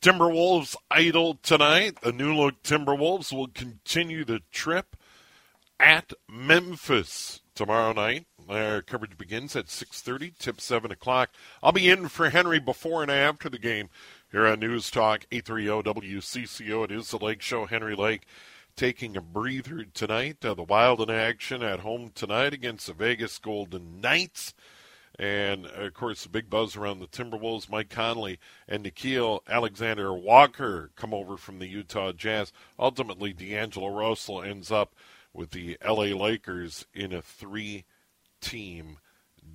Timberwolves idle tonight. The new look Timberwolves will continue the trip at Memphis tomorrow night. Our coverage begins at 6.30, tip 7 o'clock. I'll be in for Henry before and after the game here on News Talk 830 WCCO. It is the Lake Show. Henry Lake taking a breather tonight. Uh, the Wild in action at home tonight against the Vegas Golden Knights. And uh, of course, the big buzz around the Timberwolves, Mike Conley and Nickeil Alexander Walker come over from the Utah Jazz. Ultimately, D'Angelo Russell ends up with the LA Lakers in a three team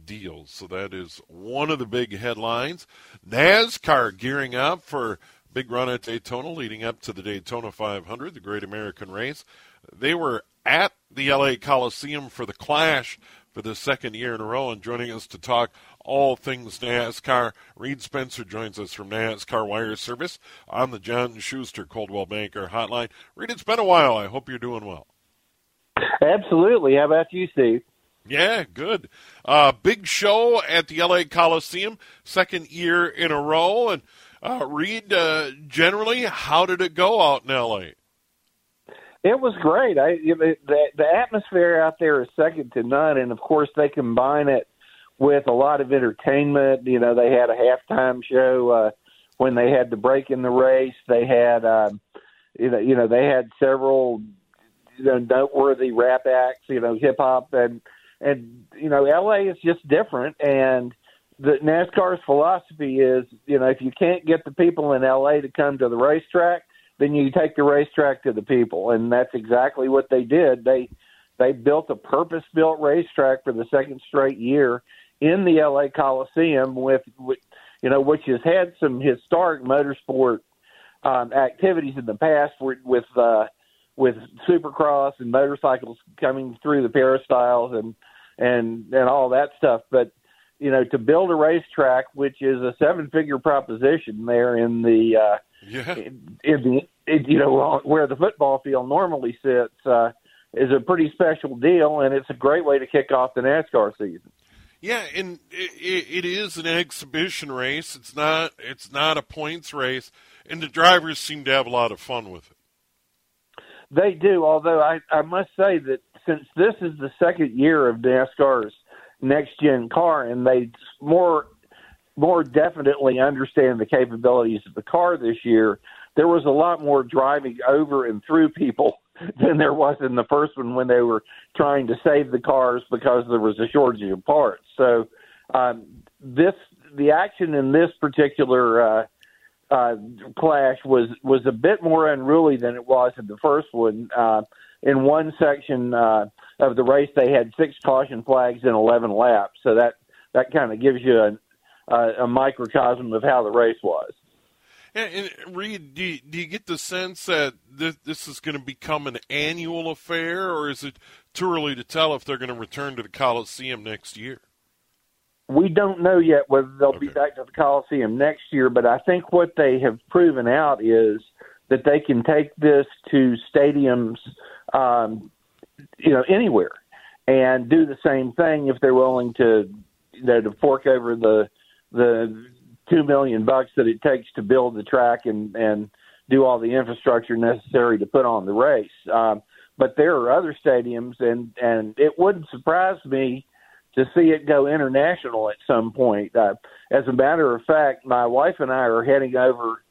deal. So that is one of the big headlines. NASCAR gearing up for big run at Daytona leading up to the Daytona 500, the Great American Race. They were at the LA Coliseum for the Clash for the second year in a row and joining us to talk all things NASCAR. Reed Spencer joins us from NASCAR Wire Service on the John Schuster Coldwell Banker Hotline. Reed, it's been a while. I hope you're doing well. Absolutely. How about you, Steve? Yeah, good. Uh, big show at the LA Coliseum, second year in a row. And uh, Reed, uh, generally, how did it go out in LA? It was great. I the the atmosphere out there is second to none, and of course they combine it with a lot of entertainment. You know, they had a halftime show uh, when they had the break in the race. They had, um, you know, you know, they had several you know noteworthy rap acts. You know, hip hop and and you know, LA is just different and. The NASCAR's philosophy is, you know, if you can't get the people in LA to come to the racetrack, then you take the racetrack to the people, and that's exactly what they did. They they built a purpose-built racetrack for the second straight year in the LA Coliseum with, with you know, which has had some historic motorsport um, activities in the past with with, uh, with supercross and motorcycles coming through the peristyles and and and all that stuff. But you know, to build a racetrack, which is a seven-figure proposition there in the uh, Yeah. in, in the in, you know where the football field normally sits, uh, is a pretty special deal, and it's a great way to kick off the NASCAR season. Yeah, and it, it is an exhibition race. It's not. It's not a points race, and the drivers seem to have a lot of fun with it. They do, although I, I must say that since this is the second year of NASCAR's next gen car, and they more more definitely understand the capabilities of the car this year, there was a lot more driving over and through people than there was in the first one when they were trying to save the cars because there was a shortage of parts. So um, this the action in this particular uh, uh, clash was was a bit more unruly than it was in the first one. Uh, in one section uh, of the race, they had six caution flags in 11 laps, so that that kind of gives you a, a, a microcosm of how the race was. And, and Reed, do you, do you get the sense that this, this is going to become an annual affair, or is it too early to tell if they're going to return to the Coliseum next year? We don't know yet whether they'll be back to the Coliseum next year, but I think what they have proven out is that they can take this to stadiums, um, you know, anywhere, and do the same thing if they're willing to, you know, to fork over the the two million bucks that it takes to build the track and and do all the infrastructure necessary to put on the race. Um, but there are other stadiums, and and it wouldn't surprise me to see it go international at some point. Uh, as a matter of fact, my wife and I are heading over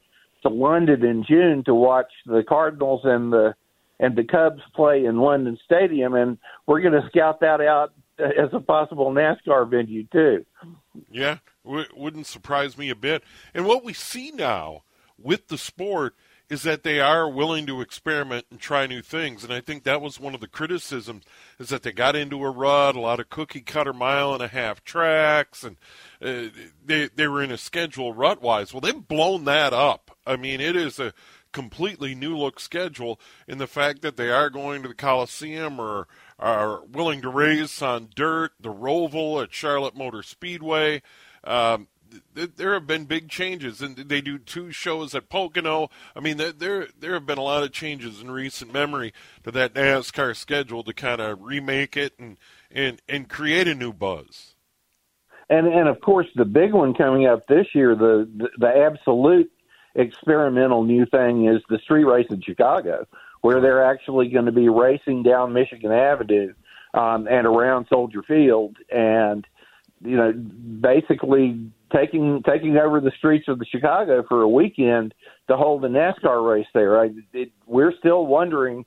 to London in June to watch the Cardinals and the and the Cubs play in London Stadium, and we're going to scout that out as a possible NASCAR venue too. Yeah, wouldn't surprise me a bit. And what we see now with the sport is that they are willing to experiment and try new things. And I think that was one of the criticisms is that they got into a rut, a lot of cookie cutter mile and a half tracks, and uh, they they were in a schedule rut wise. Well, they've blown that up. I mean, it is a completely new look schedule in the fact that they are going to the Coliseum or are willing to race on dirt, the Roval at Charlotte Motor Speedway. Um, th- there have been big changes, and they do two shows at Pocono. I mean, there there, there have been a lot of changes in recent memory to that NASCAR schedule to kind of remake it and and and create a new buzz. And and of course the big one coming up this year, the the, the absolute experimental new thing is the street race in Chicago, where they're actually going to be racing down Michigan Avenue um, and around Soldier Field, and you know basically taking taking over the streets of the Chicago for a weekend to hold a NASCAR race there. I, it, we're still wondering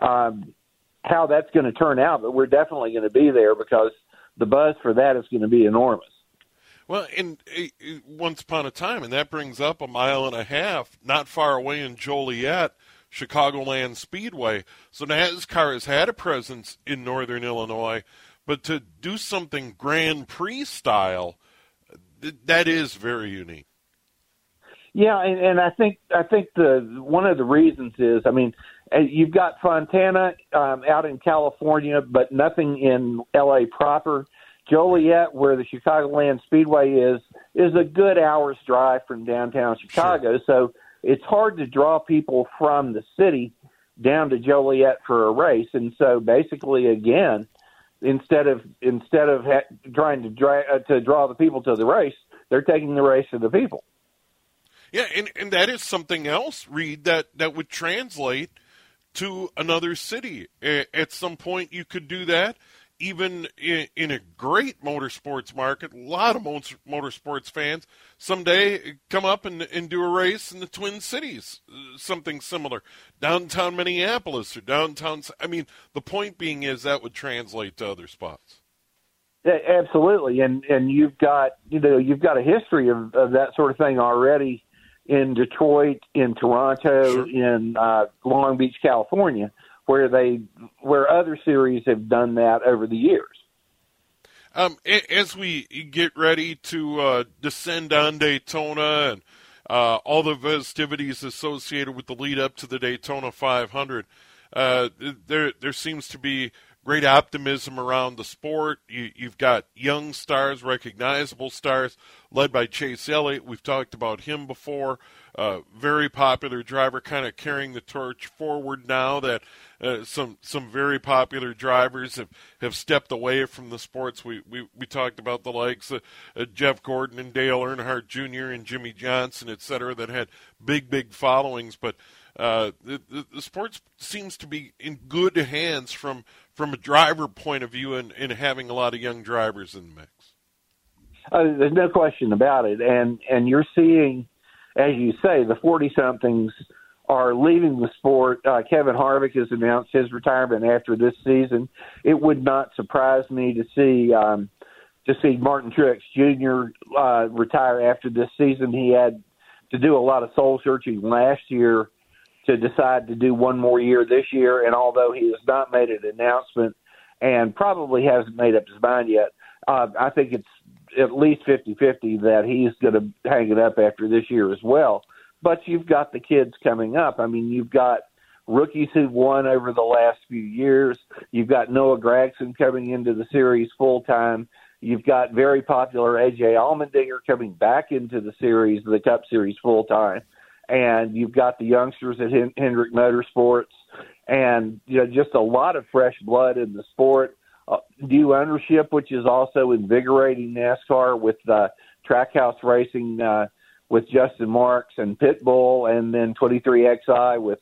um, how that's going to turn out, but we're definitely going to be there because the buzz for that is going to be enormous. Well, and uh, uh, once upon a time, and that brings up a mile and a half, not far away in Joliet, Chicagoland Speedway. So NASCAR has had a presence in northern Illinois, but to do something Grand Prix style, th- that is very unique. Yeah, and, and I think I think the one of the reasons is, I mean, uh, you've got Fontana um, out in California, but nothing in L.A. proper. Joliet, where the Chicagoland Speedway is, is a good hour's drive from downtown Chicago. So it's hard to draw people from the city down to Joliet for a race. And so basically, again, instead of instead of ha- trying to dra- uh, to draw the people to the race, they're taking the race to the people. Yeah, and, and that is something else, Reed, that, that would translate to another city. At some point, you could do that. Even in, in a great motorsports market, a lot of motor, motorsports fans someday come up and, and do a race in the Twin Cities, something similar, downtown Minneapolis or downtown. I mean, the point being is that would translate to other spots. Yeah, absolutely, and and you've got you know you've got a history of, of that sort of thing already in Detroit, in Toronto, Sure. in uh, Long Beach, California, where they where other series have done that over the years. Um, as we get ready to uh, descend on Daytona and uh, all the festivities associated with the lead up to the Daytona 500, uh, there there seems to be great optimism around the sport. You, have got young stars, recognizable stars, led by Chase Elliott. We've talked about him before. Uh, very popular driver, kind of carrying the torch forward now that uh, some some very popular drivers have, have stepped away from the sports. We we, we talked about the likes of uh, Jeff Gordon and Dale Earnhardt Jr. and Jimmie Johnson, et cetera, that had big big followings, but. Uh, the, the, the sports seems to be in good hands from from a driver point of view and, and having a lot of young drivers in the mix. Uh, there's no question about it, and and you're seeing, as you say, the forty somethings are leaving the sport. Uh, Kevin Harvick has announced his retirement after this season. It would not surprise me to see um, to see Martin Truex Jr. Uh, retire after this season. He had to do a lot of soul searching last year to decide to do one more year this year. And although he has not made an announcement and probably hasn't made up his mind yet, uh, I think it's at least 50 50 that he's going to hang it up after this year as well. But you've got the kids coming up. I mean, you've got rookies who've won over the last few years. You've got Noah Gragson coming into the series full time. You've got very popular AJ Allmendinger coming back into the series, the Cup Series full time and you've got the youngsters at Hendrick Motorsports, and you know just a lot of fresh blood in the sport. Uh, new ownership, which is also invigorating NASCAR with uh, Trackhouse Racing uh, with Justin Marks and Pitbull, and then 23XI with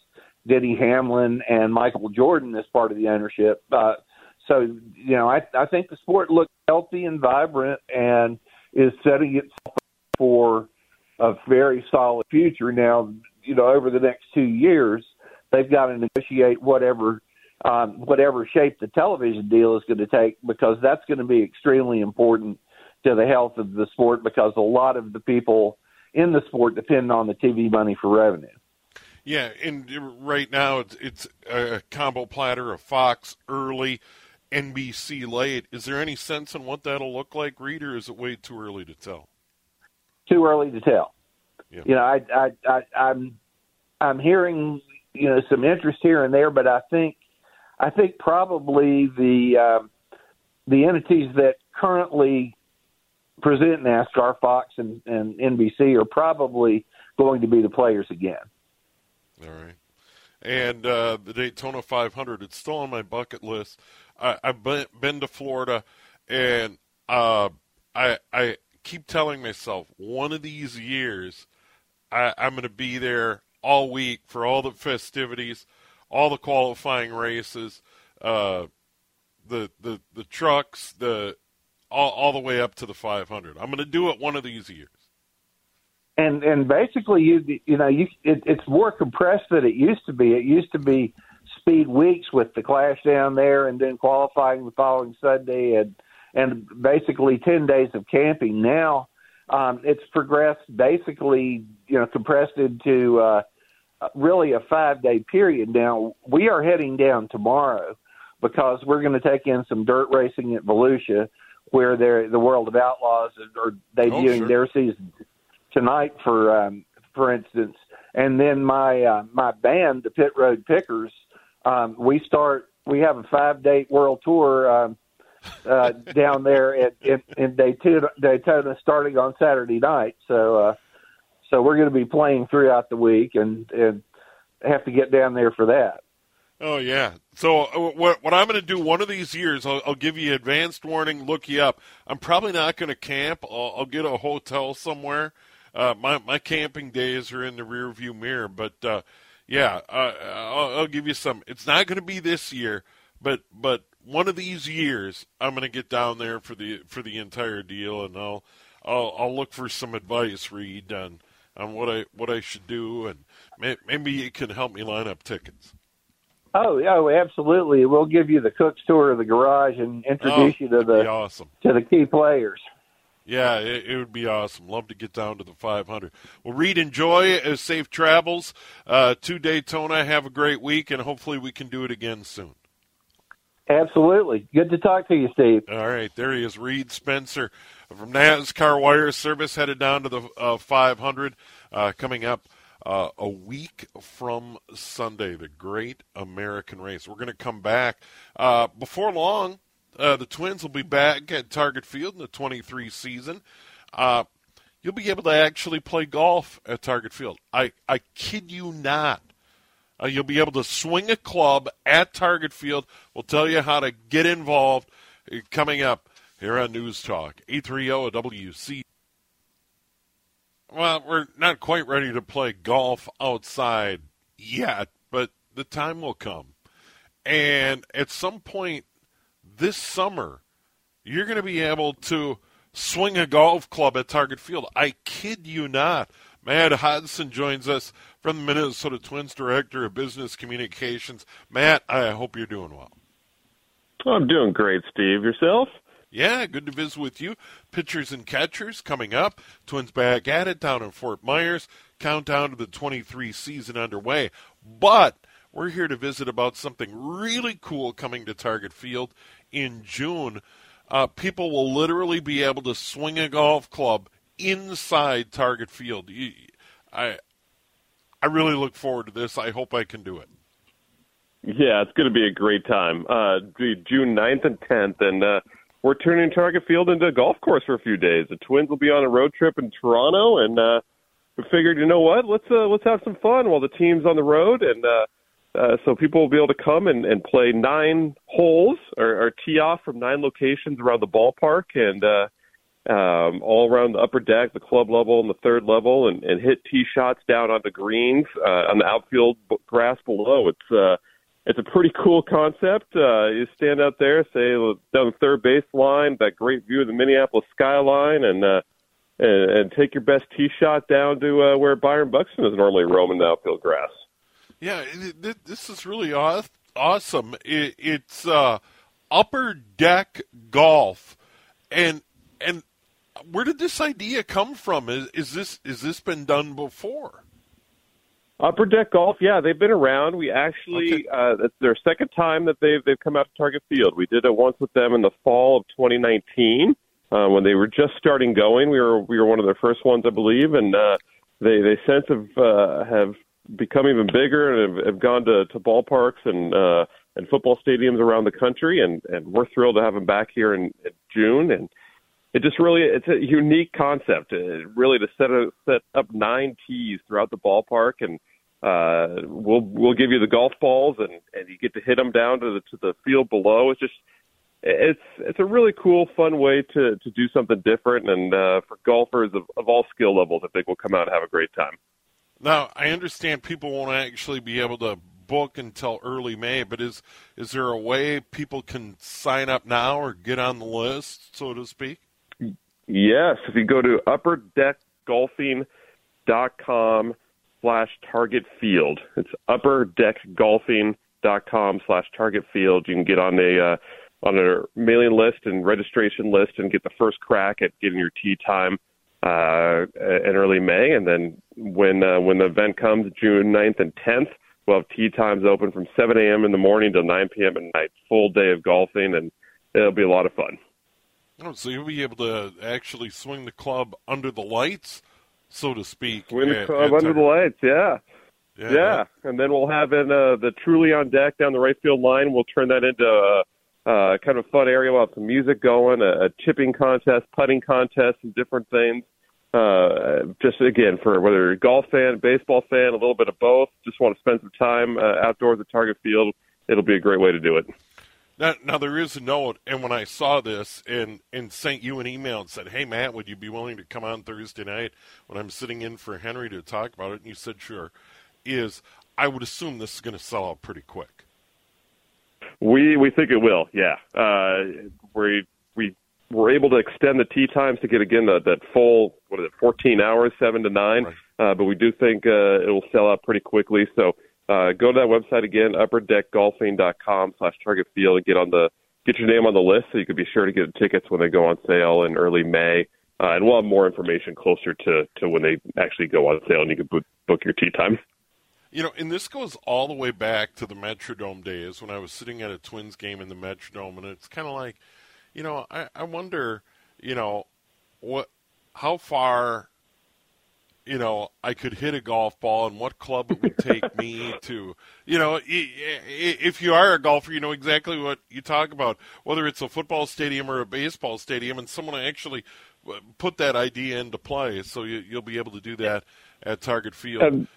Denny Hamlin and Michael Jordan as part of the ownership. Uh, so you know, I, I think the sport looks healthy and vibrant, and is setting itself up for a very solid future. Now, you know, over the next two years, they've got to negotiate whatever um, whatever shape the television deal is going to take because that's going to be extremely important to the health of the sport because a lot of the people in the sport depend on the TV money for revenue. Yeah, and right now it's, it's a combo platter of Fox early, NBC late. Is there any sense in what that'll look like, Reed, or is it way too early to tell? Too early to tell. Yeah. You know, I, I, I, I'm, I'm hearing, you know, some interest here and there, but I think, I think probably the, um, the entities that currently present NASCAR, Fox and, and NBC, are probably going to be the players again. All right. And uh, the Daytona 500, it's still on my bucket list. I, I've been, been to Florida, and uh, I, I keep telling myself one of these years I, I'm going to be there all week for all the festivities, all the qualifying races, uh, the the the trucks, the all, all the way up to the 500. I'm going to do it one of these years. And and basically, you you know, you it, it's more compressed than it used to be. It used to be speed weeks with the clash down there, and then qualifying the following Sunday, and and basically 10 days of camping. Now um, it's progressed basically, you know, compressed into uh, really a five day period. Now we are heading down tomorrow because we're going to take in some dirt racing at Volusia where they're, the World of Outlaws are debuting oh, sure. their season tonight for um, for instance. And then my uh, my band, the Pit Road Pickers, um, we start. We have a five day world tour um, uh, down there at, in, in Daytona, Daytona starting on Saturday night. So, uh, so we're going to be playing throughout the week and, and have to get down there for that. Oh yeah. So uh, what what I'm going to do one of these years, I'll, I'll, give you advanced warning. Look you up. I'm probably not going to camp. I'll, I'll, get a hotel somewhere. Uh, my my camping days are in the rearview mirror, but uh, yeah, uh, I'll, I'll, give you some. It's not going to be this year, but but one of these years, I'm going to get down there for the for the entire deal, and I'll I'll, I'll look for some advice, Reed, on on what I what I should do, and may, maybe you can help me line up tickets. Oh, oh, absolutely. We'll give you the cook's tour of the garage and introduce oh, you to the awesome. to the key players. Yeah, it, it, would be awesome. Love to get down to the 500. Well, Reed, enjoy uh, safe travels uh, to Daytona. Have a great week, and hopefully we can do it again soon. Absolutely. Good to talk to you, Steve. All right, there he is, Reed Spencer from NASCAR Wire Service, headed down to the uh, 500, uh, coming up uh, a week from Sunday, the Great American Race. We're going to come back uh, before long. Uh, the Twins will be back at Target Field in the 23 season. Uh, you'll be able to actually play golf at Target Field. I, I kid you not. Uh, you'll be able to swing a club at Target Field. We'll tell you how to get involved uh, coming up here on News Talk. 830 WC. Well, we're not quite ready to play golf outside yet, but the time will come. And at some point this summer, you're going to be able to swing a golf club at Target Field. I kid you not. Matt Hodson joins us from the Minnesota Twins Director of Business Communications. Matt, I hope you're doing well. I'm doing great, Steve. Yourself? Yeah, good to visit with you. Pitchers and catchers coming up. Twins back at it down in Fort Myers. Countdown to the 23 season underway. But we're here to visit about something really cool coming to Target Field in June. Uh, people will literally be able to swing a golf club inside Target Field. I I really look forward to this. I hope I can do it. Yeah, it's going to be a great time. Uh, June 9th and 10th, and uh, we're turning Target Field into a golf course for a few days. The Twins will be on a road trip in Toronto, and uh, we figured, you know what? Let's uh, let's have some fun while the team's on the road, and uh, uh, so people will be able to come and, and play nine holes or, or tee off from nine locations around the ballpark, and uh, um, all around the upper deck, the club level, and the third level, and, and hit tee shots down on the greens uh, on the outfield grass below. It's uh, it's a pretty cool concept. Uh, you stand out there, say down the third base line, that great view of the Minneapolis skyline, and uh, and, and take your best tee shot down to uh, where Byron Buxton is normally roaming the outfield grass. Yeah, this is really awesome. It's uh, upper deck golf, and and where did this idea come from? Is, is this is this been done before? Upper deck golf, yeah, they've been around. We actually, okay. uh, it's their second time that they've they've come out to Target Field. We did it once with them in the fall of 2019 uh, when they were just starting going. We were we were one of their first ones, I believe, and uh, they they since have uh, have become even bigger and have, have gone to, to ballparks and uh, and football stadiums around the country. And and we're thrilled to have them back here in, in June and it just really it's a unique concept uh, really to set a, set up nine tees throughout the ballpark and uh we'll we'll give you the golf balls and and you get to hit them down to the to the field below it's just it's it's a really cool fun way to to do something different and uh for golfers of, of all skill levels i think we'll come out and have a great time now i understand people won't actually be able to book until early May, but is is there a way people can sign up now or get on the list, so to speak? Yes, if you go to upperdeckgolfing.com slash target field, it's upperdeckgolfing.com slash target field. You can get on a uh, on a mailing list and registration list and get the first crack at getting your tee time uh, in early May. And then when uh, when the event comes, June 9th and 10th, we'll have tee times open from 7 a.m. in the morning till 9 p.m. at night. Full day of golfing, and it'll be a lot of fun. Oh, so you'll be able to actually swing the club under the lights, so to speak. Swing the club under the lights, yeah. Yeah, yeah. and then we'll have in uh, the truly on deck down the right field line. We'll turn that into a, uh, kind of a fun area. We'll have some music going, a, a chipping contest, putting contest, and different things. Uh, just again for whether you're a golf fan, baseball fan, a little bit of both. Just want to spend some time uh, outdoors at Target Field. It'll be a great way to do it. Now, now there is a note, and when I saw this and and sent you an email and said, "Hey Matt, would you be willing to come on Thursday night when I'm sitting in for Henry to talk about it?" And you said, "Sure." Is I would assume this is going to sell out pretty quick. We we think it will. Yeah, uh, we we were able to extend the tee times to get again the, that full what is it, 14 hours, seven to nine. Right. Uh, but we do think uh, it will sell out pretty quickly. So uh, go to that website again, upperdeckgolfing.com slash target field and get on the get your name on the list so you can be sure to get tickets when they go on sale in early May. Uh, and we'll have more information closer to, to when they actually go on sale and you can book, book your tee time. You know, and this goes all the way back to the Metrodome days when I was sitting at a Twins game in the Metrodome, and it's kind of like, you know, I, I wonder, you know, what, how far, you know, I could hit a golf ball and what club it would take me to, you know, if you are a golfer, you know exactly what you talk about, whether it's a football stadium or a baseball stadium, and someone actually uh, put that idea into play. So you, will be able to do that at Target Field. Um,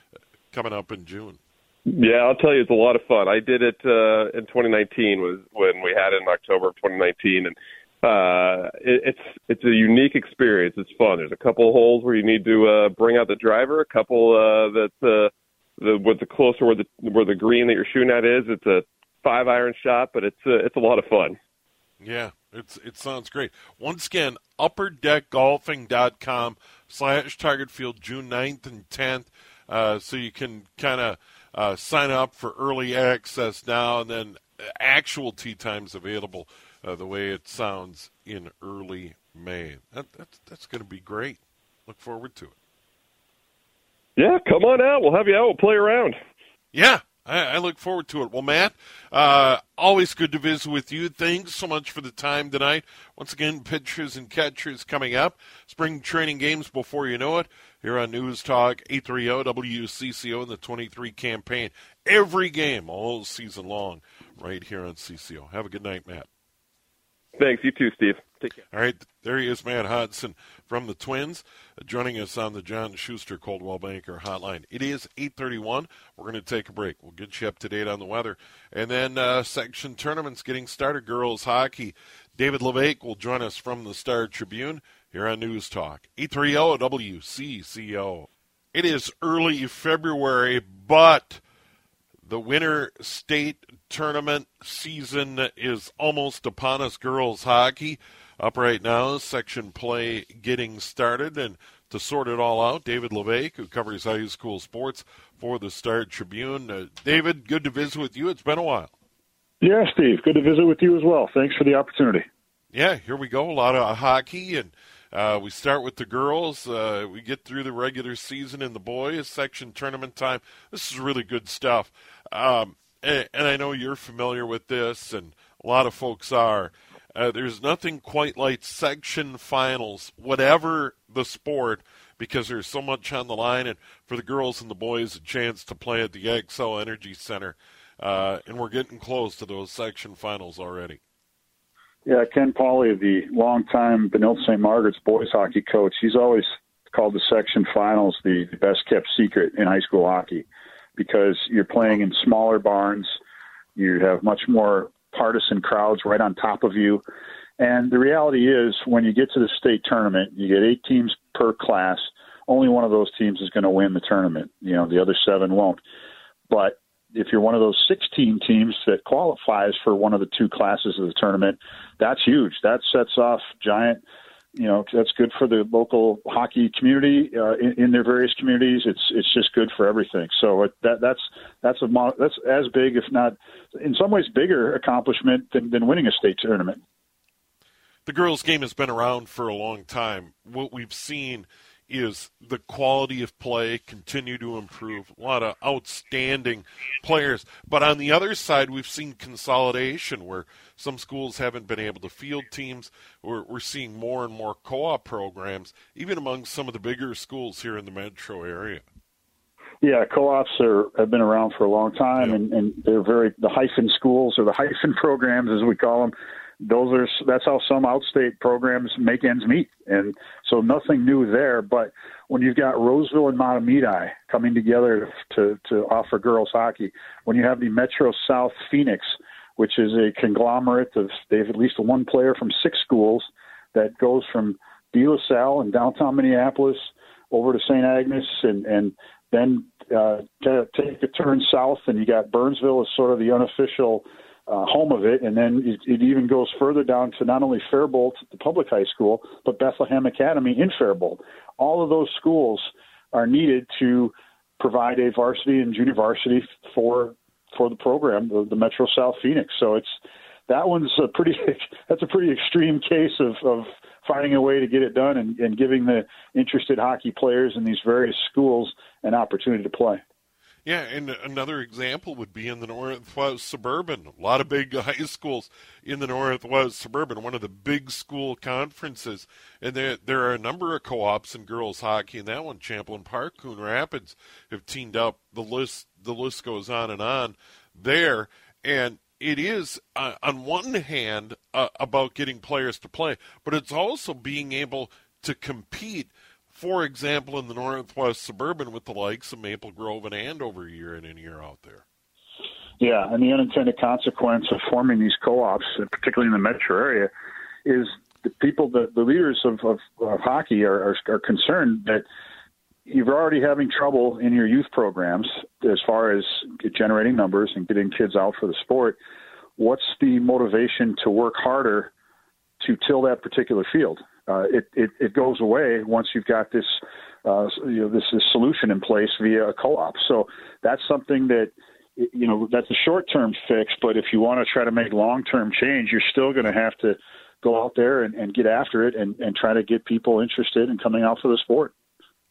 coming up in June. Yeah, I'll tell you, it's a lot of fun. I did it uh, in 2019 was when we had it in October of 2019, and uh, it, it's it's a unique experience. It's fun. There's a couple holes where you need to uh, bring out the driver. A couple uh, that uh, the with the closer where the where the green that you're shooting at is. It's a five iron shot, but it's uh, it's a lot of fun. Yeah, it's it sounds great. Once again, upperdeckgolfing.com slash target field June 9th and 10th. Uh, so you can kind of uh, sign up for early access now, and then actual tee times available uh, the way it sounds in early May. That, that's that's going to be great. Look forward to it. Yeah, come on out. We'll have you out. We'll play around. Yeah, I, I look forward to it. Well, Matt, uh, always good to visit with you. Thanks so much for the time tonight. Once again, pitchers and catchers coming up. Spring training games before you know it. Here on News Talk 830 WCCO in the 23 campaign. Every game all season long right here on CCO. Have a good night, Matt. Thanks. You too, Steve. Take care. All right. There he is, Matt Hodson from the Twins, uh, joining us on the John Schuster Coldwell Banker Hotline. It is 8:31. We're going to take a break. We'll get you up to date on the weather, and then uh, section tournaments getting started. Girls hockey. David La Vaque will join us from the Star Tribune here on News Talk 830 WCCO. It is early February, but the winter state tournament season is almost upon us. Girls hockey up right now, section play getting started. And to sort it all out, David La Vaque, who covers high school sports for the Star Tribune. Uh, David, good to visit with you. It's been a while. Yeah, Steve, good to visit with you as well. Thanks for the opportunity. Yeah, here we go. A lot of hockey, and uh, we start with the girls. Uh, we get through the regular season and the boys section tournament time. This is really good stuff. Um, and, and I know you're familiar with this, and a lot of folks are. Uh, there's nothing quite like section finals, whatever the sport, because there's so much on the line. And for the girls and the boys, a chance to play at the Xcel Energy Center. Uh, and we're getting close to those section finals already. Yeah, Ken Pauly, the longtime Benilde St. Margaret's boys hockey coach, he's always called the section finals the best kept secret in high school hockey because you're playing in smaller barns. You have much more partisan crowds right on top of you. And the reality is, when you get to the state tournament, you get eight teams per class. Only one of those teams is going to win the tournament. You know, the other seven won't. But if you're one of those 16 teams that qualifies for one of the two classes of the tournament, that's huge. That sets off giant you know that's good for the local hockey community uh, in, in, their various communities. It's it's just good for everything. So it, that that's that's a that's as big, if not in some ways bigger, accomplishment than, than winning a state tournament. The girls' game has been around for a long time. What we've seen is the quality of play continue to improve. A lot of outstanding players. But on the other side, we've seen consolidation where some schools haven't been able to field teams. We're, we're seeing more and more co op programs, even among some of the bigger schools here in the metro area. Yeah, co-ops are have been around for a long time, and, and they're very the hyphen schools or the hyphen programs, as we call them those are that's how some outstate programs make ends meet, and so nothing new there. But when you've got Roseville and Mahtomedi coming together to to offer girls hockey, when you have the Metro South Phoenix, which is a conglomerate of they have at least one player from six schools that goes from De La Salle in downtown Minneapolis over to St. Agnes and and then uh, take a turn south, and you got Burnsville as sort of the unofficial uh, home of it, and then it, it even goes further down to not only Faribault, the public high school, but Bethlehem Academy in Faribault. All of those schools are needed to provide a varsity and junior varsity for for the program, the, the Metro South Phoenix. So it's that one's a pretty that's a pretty extreme case of, of finding a way to get it done and, and giving the interested hockey players in these various schools an opportunity to play. Yeah, and another example would be in the Northwest Suburban. A lot of big high schools in the Northwest Suburban, one of the big school conferences. And there, there are a number of co ops in girls hockey, and that one, Champlain Park, Coon Rapids, have teamed up. The list, the list goes on and on there. And it is, uh, on one hand, uh, about getting players to play, but it's also being able to compete for example, in the Northwest Suburban with the likes of Maple Grove and Andover year in and year out there. Yeah, and the unintended consequence of forming these co-ops, particularly in the metro area, is the people, the, the leaders of, of, of hockey are, are, are concerned that you're already having trouble in your youth programs as far as generating numbers and getting kids out for the sport. What's the motivation to work harder to till that particular field? uh, it, it, it goes away once you've got this uh, you know this, this solution in place via a co-op. So that's something that you know that's a short-term fix. But if you want to try to make long-term change, you're still going to have to go out there and, and get after it and, and try to get people interested in coming out for the sport.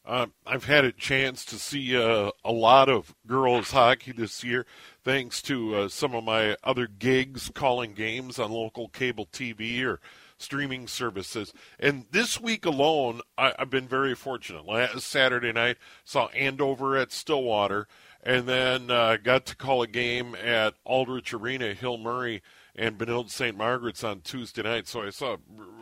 Uh, I've had a chance to see uh, a lot of girls hockey this year, thanks to uh, some of my other gigs calling games on local cable TV or streaming services. And this week alone, I, have been very fortunate. Last Saturday night, saw Andover at Stillwater, and then uh, got to call a game at Aldrich Arena, Hill Murray and Benilde St. Margaret's on Tuesday night. So I saw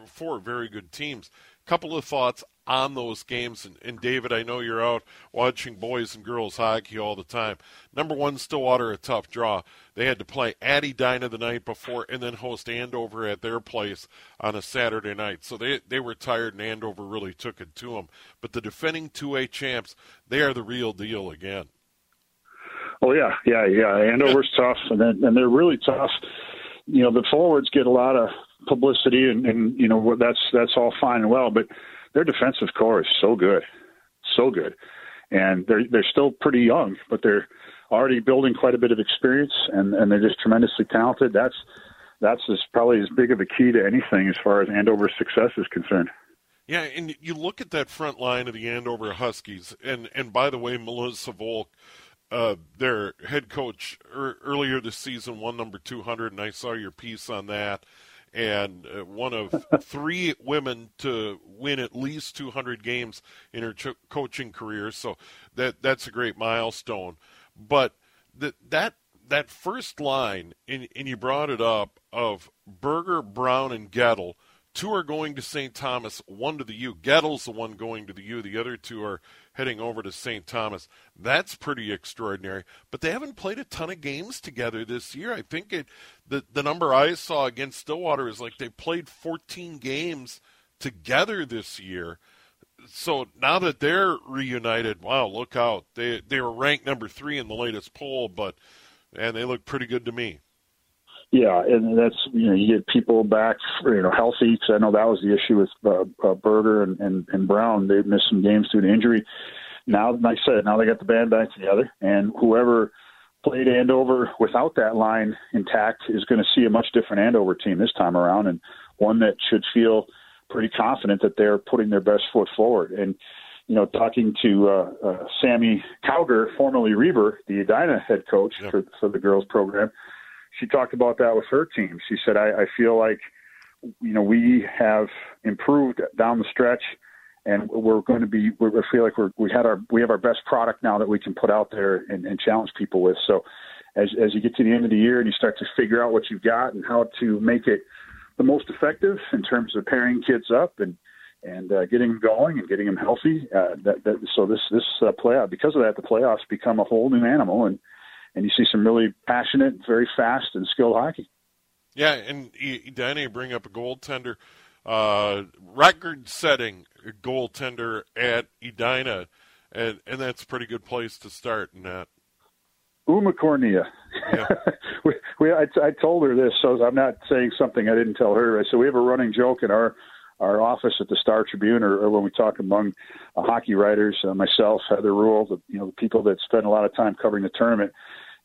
four very good teams. Couple of thoughts on those games. And, and, David, I know you're out watching boys and girls hockey all the time. Number one, Stillwater, a tough draw. They had to play at Edina the night before and then host Andover at their place on a Saturday night. So they, they were tired, and Andover really took it to them. But the defending 2A champs, they are the real deal again. Oh, yeah, yeah, yeah. Andover's tough, and, then, and they're really tough. You know, the forwards get a lot of publicity, and, and you know that's that's all fine and well, but their defensive corps is so good, so good, and they're they're still pretty young, but they're already building quite a bit of experience, and and they're just tremendously talented. That's that's as, probably as big of a key to anything as far as Andover's success is concerned. Yeah, and you look at that front line of the Andover Huskies, and and by the way, Melissa Volk, uh, their head coach er, earlier this season won number 200, and I saw your piece on that and uh, one of three women to win at least 200 games in her ch- coaching career. So that that's a great milestone. But that that that first line, and, and you brought it up, of Berger, Brown, and Gettle. Two are going to St. Thomas, one to the U. Gettle's the one going to the U. The other two are heading over to St. Thomas. That's pretty extraordinary. But they haven't played a ton of games together this year. I think it the the number I saw against Stillwater is like they played 14 games together this year. So now that they're reunited, wow, look out. They they were ranked number 3 in the latest poll, but and they look pretty good to me. Yeah, and that's you know you get people back you know healthy. Because I know that was the issue with uh, uh, Berger and, and and Brown. They missed some games due to injury. Now, like I said, now they got the band back together, and whoever played Andover without that line intact is going to see a much different Andover team this time around, and one that should feel pretty confident that they're putting their best foot forward. And you know, talking to uh, uh, Sammy Cowger, formerly Reber, the Edina head coach yep. for, for the girls program, she talked about that with her team. She said, I, I feel like, you know, we have improved down the stretch and we're going to be, we feel like we're, we had our, we have our best product now that we can put out there and, and challenge people with. So as, as you get to the end of the year and you start to figure out what you've got and how to make it the most effective in terms of pairing kids up and, and uh, getting them going and getting them healthy. Uh, that, that, so this this uh, playoff because of that, the playoffs become a whole new animal, and and you see some really passionate, very fast, and skilled hockey. Yeah, and Danny bring up a goaltender, uh, record-setting goaltender at Edina, and and that's a pretty good place to start in that. Uma Corniea. Yeah. we, we, I, I told her this, so I'm not saying something I didn't tell her. So we have a running joke in our our office at the Star Tribune, or, or when we talk among uh, hockey writers, uh, myself, Heather Rule, the you know the people that spend a lot of time covering the tournament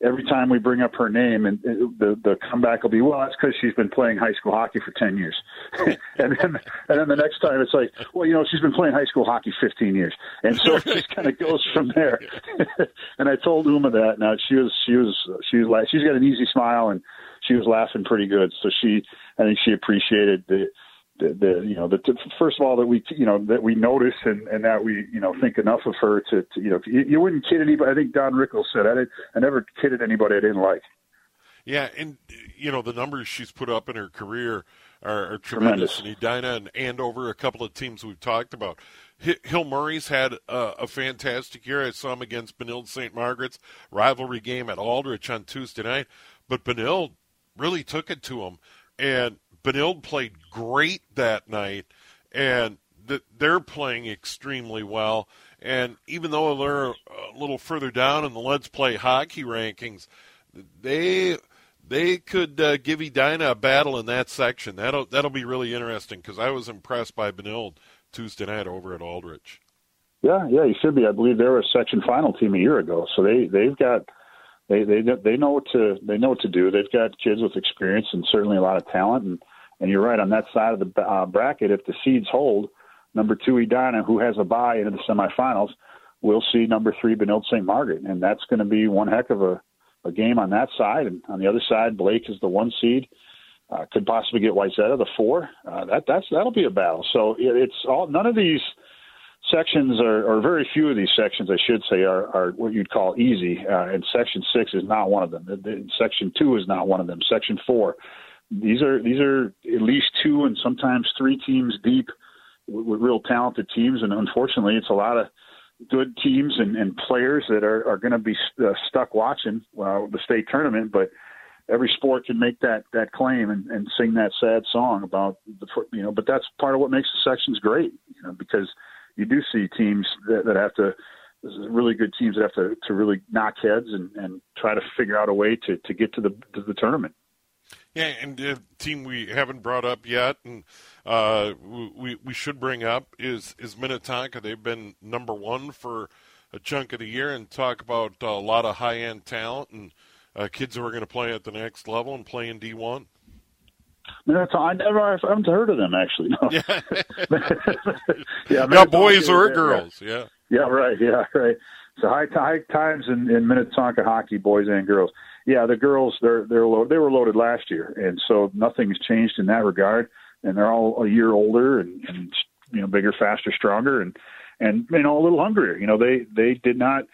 every time we bring up her name, and uh, the the comeback will be, well, that's because she's been playing high school hockey for ten years, and then and then the next time it's like, well, you know, she's been playing high school hockey fifteen years, and so it just kind of goes from there. and I told Uma that. Now she was she was she was like she's got an easy smile and she was laughing pretty good, so she I think she appreciated the the, you know the first of all that we you know that we notice and and that we you know think enough of her to, to you know you, you wouldn't kid anybody. I think Don Rickles said I did I never kidded anybody I didn't like. Yeah, and you know the numbers she's put up in her career are, are tremendous. tremendous. And Edina and Andover, a couple of teams we've talked about. Hill Murray's had a, a, fantastic year. I saw him against Benilde St. Margaret's rivalry game at Aldrich on Tuesday night, but Benilde really took it to him, and Benilde played great that night, and they're playing extremely well. And even though they're a little further down in the Let's Play hockey rankings, they they could uh, give Edina a battle in that section. That'll that'll be really interesting because I was impressed by Benilde Tuesday night over at Aldrich. Yeah, yeah, you should be. I believe they were a section final team a year ago, so they they've got they they they know what to they know what to do. They've got kids with experience and certainly a lot of talent. And and you're right on that side of the uh, bracket. If the seeds hold, number two Edina, who has a bye into the semifinals, we'll see number three Benilde St. Margaret, and that's going to be one heck of a, a game on that side. And on the other side, Blake is the one seed. Uh, could possibly get Wayzata the four. Uh, that that's that'll be a battle. So it, it's all none of these sections are, or very few of these sections, I should say, are, are what you'd call easy. Uh, and section six is not one of them. Section two is not one of them. Section four these are these are at least two and sometimes three teams deep with, with real talented teams, and unfortunately, it's a lot of good teams and, and players that are, are going to be uh, stuck watching uh, the state tournament. But every sport can make that that claim and, and sing that sad song about the you know. But that's part of what makes the sections great, you know, because you do see teams that, that have to really good teams that have to, to really knock heads and, and try to figure out a way to, to get to the to the tournament. Yeah, and the team we haven't brought up yet, and uh, we we should bring up is is Minnetonka. They've been number one for a chunk of the year, and talk about a lot of high end talent and uh, kids who are going to play at the next level and play in D one. Minnetonka, I never I haven't heard of them actually. No. Yeah, yeah, yeah boys or girls. Yeah. Yeah, right. Yeah, right. So high, high times in, in Minnetonka hockey, boys and girls yeah, the girls they're they're lo- they were loaded last year, and so nothing's changed in that regard. And they're all a year older and, and you know bigger, faster, stronger, and and you know a little hungrier. You know they they did not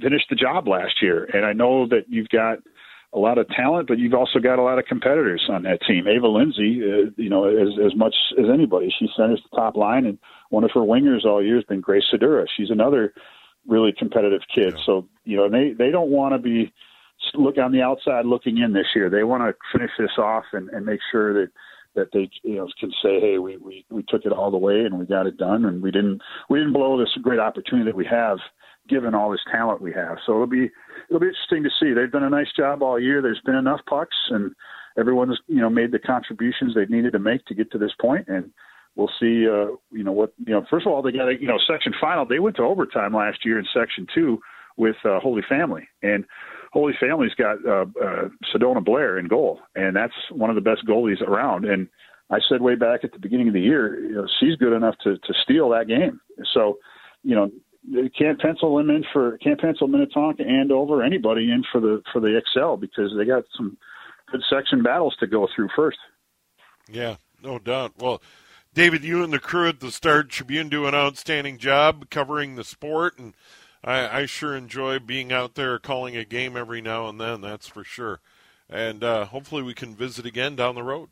finish the job last year, and I know that you've got a lot of talent, but you've also got a lot of competitors on that team. Ava Lindsay, uh, you know, as as much as anybody, she centers the top line, and one of her wingers all year has been Grace Sedura. She's another really competitive kid. Yeah. So you know, they they don't want to be look on the outside looking in this year. They want to finish this off and, and make sure that that they you know can say, hey, we, we we took it all the way and we got it done, and we didn't we didn't blow this great opportunity that we have given all this talent we have. So it'll be it'll be interesting to see. They've done a nice job all year. There's been enough pucks, and everyone's you know made the contributions they needed to make to get to this point, and we'll see. Uh, you know what? You know, first of all, they got a you know section final. They went to overtime last year in section two with uh, Holy Family, and Holy Family's got uh, uh, Sedona Blair in goal, and that's one of the best goalies around. And I said way back at the beginning of the year, you know, she's good enough to to steal that game. So, you know, can't pencil them in for can't pencil Minnetonka and over anybody in for the for the XL because they got some good section battles to go through first. Yeah, no doubt. Well, David, you and the crew at the Star Tribune do an outstanding job covering the sport and I, I sure enjoy being out there calling a game every now and then. That's for sure. And uh, hopefully we can visit again down the road.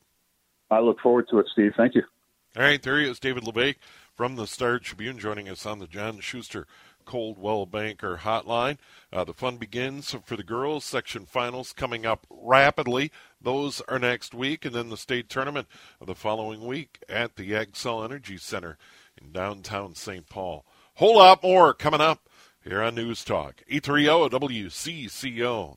I look forward to it, Steve. Thank you. All right, there he is, David La Vaque from the Star Tribune, joining us on the John Schuster Coldwell Banker Hotline. Uh, the fun begins for the girls. Section finals coming up rapidly. Those are next week, and then the state tournament the following week at the Xcel Energy Center in downtown St. Paul. Whole lot more coming up here on News Talk. 830 WCCO.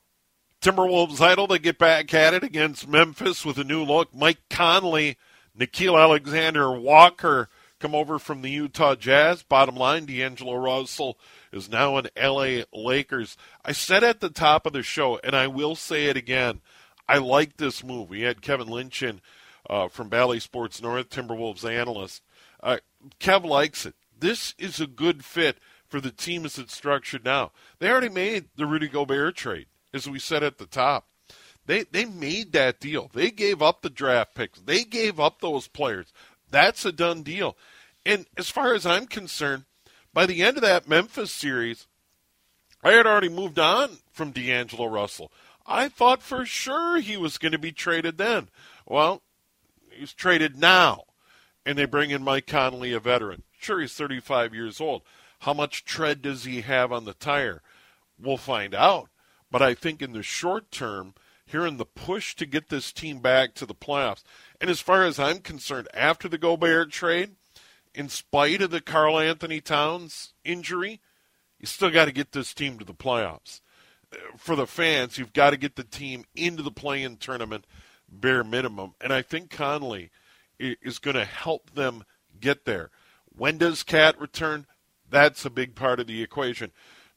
Timberwolves idle to get back at it against Memphis with a new look. Mike Conley, Nickeil Alexander Walker come over from the Utah Jazz. Bottom line, D'Angelo Russell is now an LA Lakers. I said at the top of the show, and I will say it again, I like this move. We had Kevin Lynch in uh, from Bally Sports North, Timberwolves analyst. Uh, Kev likes it. This is a good fit for the team as it's structured now. They already made the Rudy Gobert trade, as we said at the top. They they made that deal. They gave up the draft picks. They gave up those players. That's a done deal. And as far as I'm concerned, by the end of that Memphis series, I had already moved on from D'Angelo Russell. I thought for sure he was going to be traded then. Well, he's traded now. And they bring in Mike Conley, a veteran. Sure, he's 35 years old. How much tread does he have on the tire? We'll find out. But I think in the short term, here in the push to get this team back to the playoffs. And as far as I'm concerned, after the Gobert trade, in spite of the Karl-Anthony Towns injury, you still got to get this team to the playoffs. For the fans, you've got to get the team into the play-in tournament, bare minimum. And I think Conley is going to help them get there. When does KAT return? That's a big part of the equation.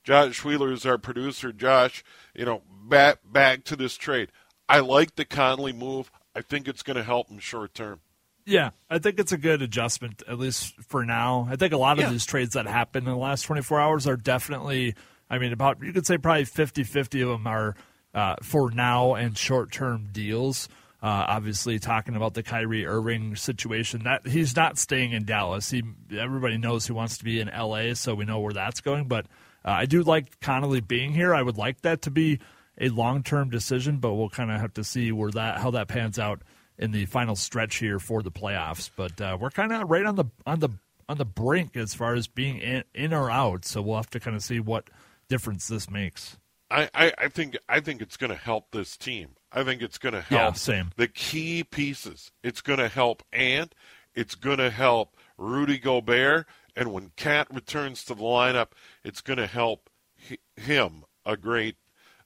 Josh Wheeler is our producer. Josh, you know, back back to this trade. I like the Conley move. I think it's going to help him short term. Yeah, I think it's a good adjustment, at least for now. I think a lot of yeah. these trades that happened in the last 24 hours are definitely, I mean, about, you could say probably 50 50 of them are uh, for now and short term deals. Uh, obviously, talking about the Kyrie Irving situation, that he's not staying in Dallas. He everybody knows he wants to be in L.A., so we know where that's going. But uh, I do like Conley being here. I would like that to be a long term decision, but we'll kind of have to see where that how that pans out in the final stretch here for the playoffs. But uh, we're kind of right on the on the on the brink as far as being in, in or out. So we'll have to kind of see what difference this makes. I, I, I think I think it's going to help this team. I think it's going to help yeah, same. the key pieces. It's going to help Ant. It's going to help Rudy Gobert. And when KAT returns to the lineup, it's going to help him a great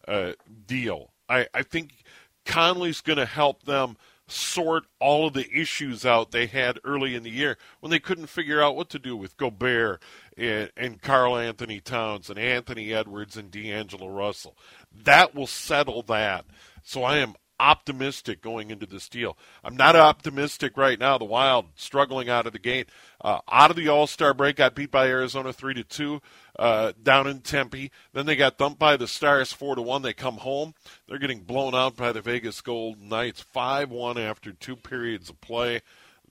uh, deal. I, I think Conley's going to help them sort all of the issues out they had early in the year when they couldn't figure out what to do with Gobert and, and Karl-Anthony Towns and Anthony Edwards and D'Angelo Russell. That will settle that. So I am optimistic going into this deal. I'm not optimistic right now. The Wild struggling out of the gate, uh, out of the All Star break, got beat by Arizona three to two uh, down in Tempe. Then they got thumped by the Stars four to one. They come home. They're getting blown out by the Vegas Golden Knights five one after two periods of play.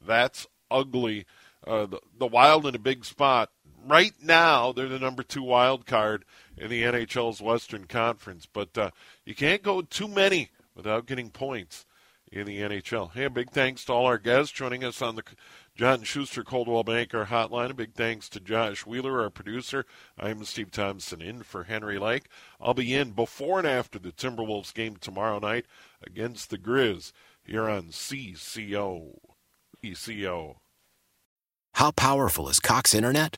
That's ugly. Uh, the, the Wild in a big spot. Right now, they're the number two wild card in the NHL's Western Conference, but uh, you can't go too many without getting points in the NHL. Hey, big thanks to all our guests joining us on the John Schuster Coldwell Banker Hotline. A big thanks to Josh Wheeler, our producer. I'm Steve Thompson in for Henry Lake. I'll be in before and after the Timberwolves game tomorrow night against the Grizz here on CCO. ECO. How powerful is Cox Internet?